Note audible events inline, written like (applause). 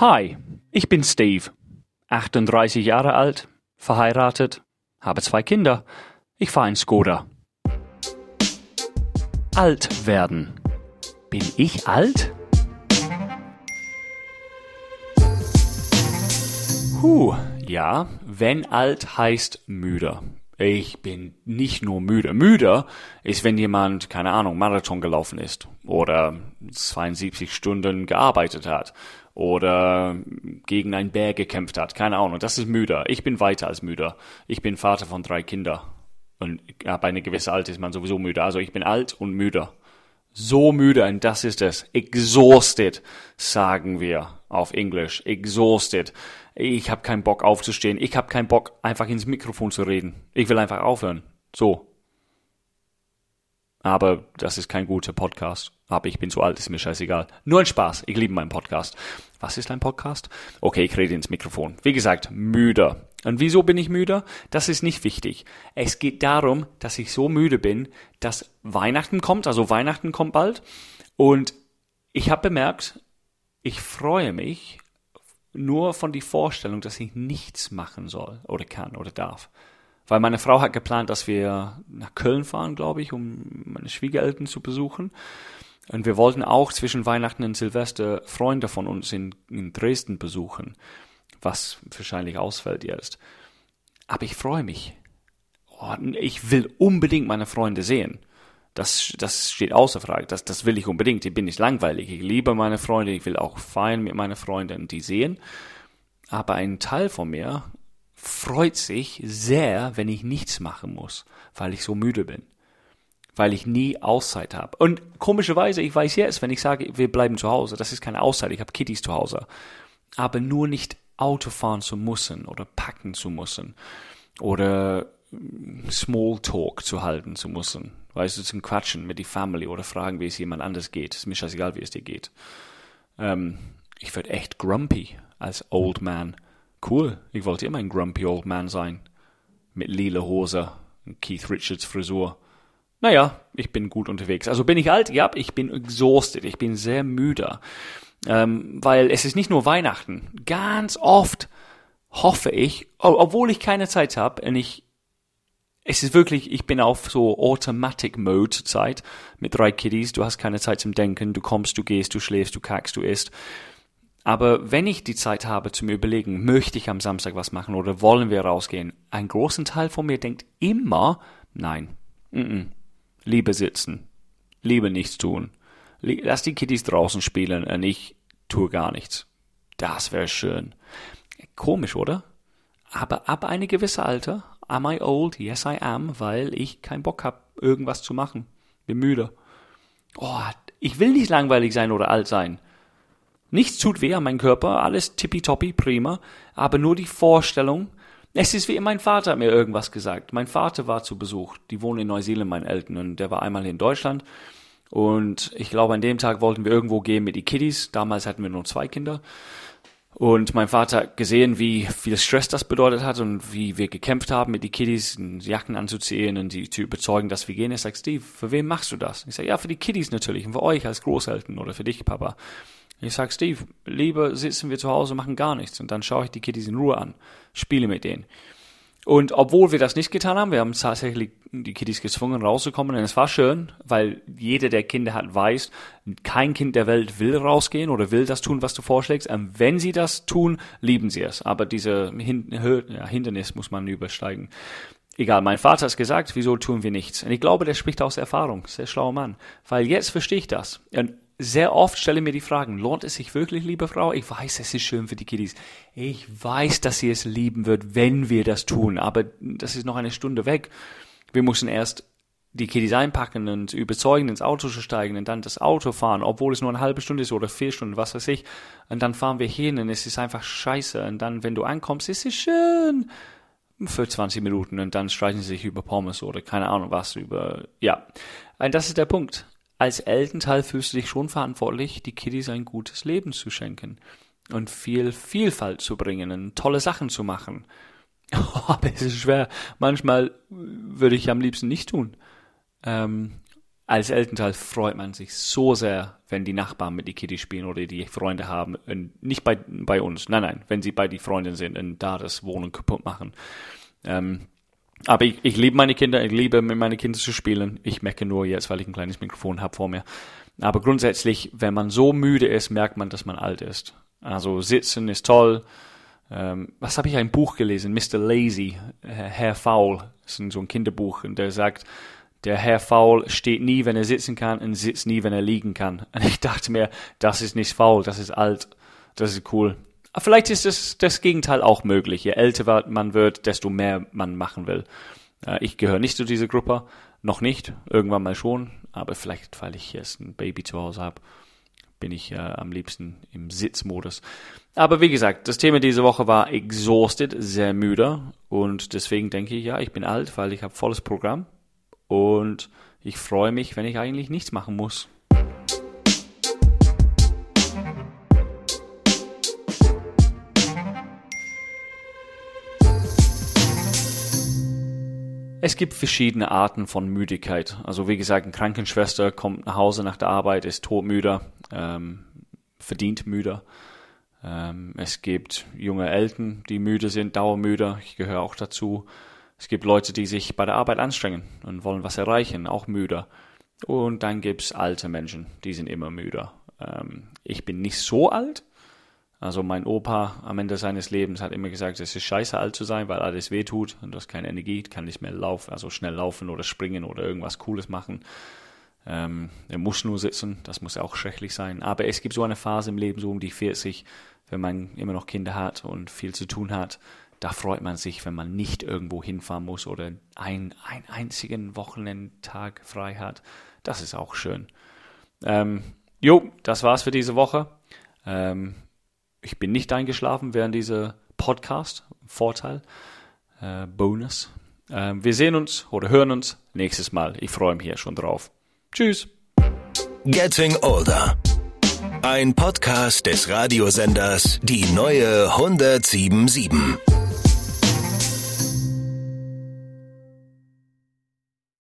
Hi, ich bin Steve, 38 Jahre alt, verheiratet, habe zwei Kinder. Ich fahre in Skoda. Alt werden. Bin ich alt? Huh, ja, wenn alt heißt müde. Ich bin nicht nur müde. Müde ist, wenn jemand, keine Ahnung, Marathon gelaufen ist oder 72 Stunden gearbeitet hat oder gegen einen Bär gekämpft hat. Keine Ahnung, das ist müde. Ich bin weiter als müde. Ich bin Vater von drei Kindern. Und ab eine gewisse Alter ist man sowieso müde. Also ich bin alt und müde. So müde, und das ist es. Exhausted, sagen wir auf Englisch. Exhausted. Ich habe keinen Bock aufzustehen. Ich habe keinen Bock, einfach ins Mikrofon zu reden. Ich will einfach aufhören. So. Aber das ist kein guter Podcast. Aber ich bin zu alt, ist mir scheißegal. Nur ein Spaß. Ich liebe meinen Podcast. Was ist ein Podcast? Okay, ich rede ins Mikrofon. Wie gesagt, müde. Und wieso bin ich müde? Das ist nicht wichtig. Es geht darum, dass ich so müde bin, dass Weihnachten kommt, also Weihnachten kommt bald. Und ich habe bemerkt, ich freue mich nur von die Vorstellung, dass ich nichts machen soll oder kann oder darf. Weil meine Frau hat geplant, dass wir nach Köln fahren, glaube ich, um meine Schwiegereltern zu besuchen. Und wir wollten auch zwischen Weihnachten und Silvester Freunde von uns in, in Dresden besuchen, was wahrscheinlich ausfällt jetzt. Aber ich freue mich. Oh, ich will unbedingt meine Freunde sehen. Das, das steht außer Frage. Das, das will ich unbedingt. Ich bin nicht langweilig. Ich liebe meine Freunde. Ich will auch feiern mit meinen Freunden und die sehen. Aber ein Teil von mir freut sich sehr, wenn ich nichts machen muss, weil ich so müde bin. Weil ich nie Auszeit habe. Und komischerweise, ich weiß jetzt, wenn ich sage, wir bleiben zu Hause, das ist keine Auszeit, ich habe Kittys zu Hause. Aber nur nicht Auto fahren zu müssen oder packen zu müssen oder Smalltalk zu halten zu müssen. Weißt du, zum Quatschen mit die Family oder fragen, wie es jemand anders geht. Ist mir scheißegal, wie es dir geht. Ähm, ich werde echt grumpy als Old Man. Cool, ich wollte immer ein grumpy Old Man sein. Mit lila Hose und Keith Richards Frisur. Naja, ich bin gut unterwegs. Also bin ich alt? Ja, ich bin exhausted. Ich bin sehr müde. Ähm, weil es ist nicht nur Weihnachten. Ganz oft hoffe ich, obwohl ich keine Zeit habe und ich es ist wirklich, ich bin auf so Automatic Mode Zeit mit drei Kiddies. Du hast keine Zeit zum Denken. Du kommst, du gehst, du schläfst, du kackst, du isst. Aber wenn ich die Zeit habe zum Überlegen, möchte ich am Samstag was machen oder wollen wir rausgehen, ein großen Teil von mir denkt immer, nein, mm -mm, lieber sitzen, lieber nichts tun. Lass die Kiddies draußen spielen und ich tue gar nichts. Das wäre schön. Komisch, oder? Aber ab einem gewissen Alter Am I old? Yes, I am, weil ich keinen Bock hab, irgendwas zu machen. Bin müde. Oh, ich will nicht langweilig sein oder alt sein. Nichts tut weh an meinem Körper, alles tippitoppi, prima, aber nur die Vorstellung, es ist wie mein Vater hat mir irgendwas gesagt. Mein Vater war zu Besuch. Die wohnen in Neuseeland, meine Eltern, und der war einmal in Deutschland. Und ich glaube, an dem Tag wollten wir irgendwo gehen mit die Kiddies. Damals hatten wir nur zwei Kinder. Und mein Vater hat gesehen, wie viel Stress das bedeutet hat und wie wir gekämpft haben, mit die Kiddies Jacken anzuziehen und die zu überzeugen, dass wir gehen. Er sagt, Steve, für wen machst du das? Ich sage, ja, für die Kiddies natürlich und für euch als Großeltern oder für dich, Papa. Ich sage, Steve, lieber sitzen wir zu Hause und machen gar nichts und dann schaue ich die Kiddies in Ruhe an, spiele mit denen. Und obwohl wir das nicht getan haben, wir haben tatsächlich die Kiddies gezwungen rauszukommen und es war schön, weil jeder, der Kinder hat, weiß, kein Kind der Welt will rausgehen oder will das tun, was du vorschlägst. Und wenn sie das tun, lieben sie es. Aber diese Hindernis muss man übersteigen. Egal, mein Vater hat gesagt, wieso tun wir nichts? Und ich glaube, der spricht aus Erfahrung. Sehr schlauer Mann. Weil jetzt verstehe ich das. Und sehr oft stelle mir die Fragen, lohnt es sich wirklich, liebe Frau? Ich weiß, es ist schön für die Kiddies. Ich weiß, dass sie es lieben wird, wenn wir das tun, aber das ist noch eine Stunde weg. Wir müssen erst die Kiddies einpacken und überzeugen, ins Auto zu steigen und dann das Auto fahren, obwohl es nur eine halbe Stunde ist oder vier Stunden, was weiß ich. Und dann fahren wir hin und es ist einfach scheiße. Und dann, wenn du ankommst, ist es schön für 20 Minuten und dann streiten sie sich über Pommes oder keine Ahnung was über, ja. Und das ist der Punkt als Elternteil fühlst du dich schon verantwortlich, die Kiddies ein gutes Leben zu schenken und viel Vielfalt zu bringen und tolle Sachen zu machen. (laughs) Aber es ist schwer. Manchmal würde ich am liebsten nicht tun. Ähm, als Elternteil freut man sich so sehr, wenn die Nachbarn mit die Kitty spielen oder die Freunde haben. Und nicht bei, bei uns, nein, nein, wenn sie bei die Freunden sind und da das Wohnen kaputt machen. Ähm, aber ich, ich liebe meine Kinder, ich liebe mit meinen Kindern zu spielen. Ich mecke nur jetzt, weil ich ein kleines Mikrofon habe vor mir. Aber grundsätzlich, wenn man so müde ist, merkt man, dass man alt ist. Also sitzen ist toll. Ähm, was habe ich ein Buch gelesen? Mr. Lazy, Herr Faul. Das ist so ein Kinderbuch und der sagt, der Herr Faul steht nie, wenn er sitzen kann und sitzt nie, wenn er liegen kann. (laughs) Und ich dachte mir, das ist nicht faul, das ist alt, das ist cool. Vielleicht ist das, das Gegenteil auch möglich. Je älter man wird, desto mehr man machen will. Äh, ich gehöre nicht zu dieser Gruppe, noch nicht, irgendwann mal schon, aber vielleicht, weil ich jetzt ein Baby zu Hause habe, bin ich äh, am liebsten im Sitzmodus. Aber wie gesagt, das Thema diese Woche war exhausted, sehr müde und deswegen denke ich, ja, ich bin alt, weil ich habe volles Programm und ich freue mich, wenn ich eigentlich nichts machen muss. Es gibt verschiedene Arten von Müdigkeit. Also wie gesagt, eine Krankenschwester kommt nach Hause nach der Arbeit, ist todmüde, ähm, verdient müde. Ähm, es gibt junge Eltern, die müde sind, dauermüde. Ich gehöre auch dazu. Es gibt Leute, die sich bei der Arbeit anstrengen und wollen was erreichen, auch müde. Und dann gibt's alte Menschen, die sind immer müde. Ähm, ich bin nicht so alt. Also mein Opa am Ende seines Lebens hat immer gesagt, es ist scheiße alt zu sein, weil alles weh tut und du hast keine Energie, kann nicht mehr laufen, also schnell laufen oder springen oder irgendwas Cooles machen. Ähm, er muss nur sitzen, das muss auch schrecklich sein. Aber es gibt so eine Phase im Leben, so um die 40, wenn man immer noch Kinder hat und viel zu tun hat, da freut man sich, wenn man nicht irgendwo hinfahren muss oder einen, einen einzigen Wochenendtag frei hat. Das ist auch schön. Ähm, jo, das war's für diese Woche. Ähm, ich bin nicht eingeschlafen während dieser Podcast. Vorteil, äh, Bonus. Ähm, wir sehen uns oder hören uns nächstes Mal. Ich freue mich hier schon drauf. Tschüss. Getting Older. Ein Podcast des Radiosenders Die neue 1077.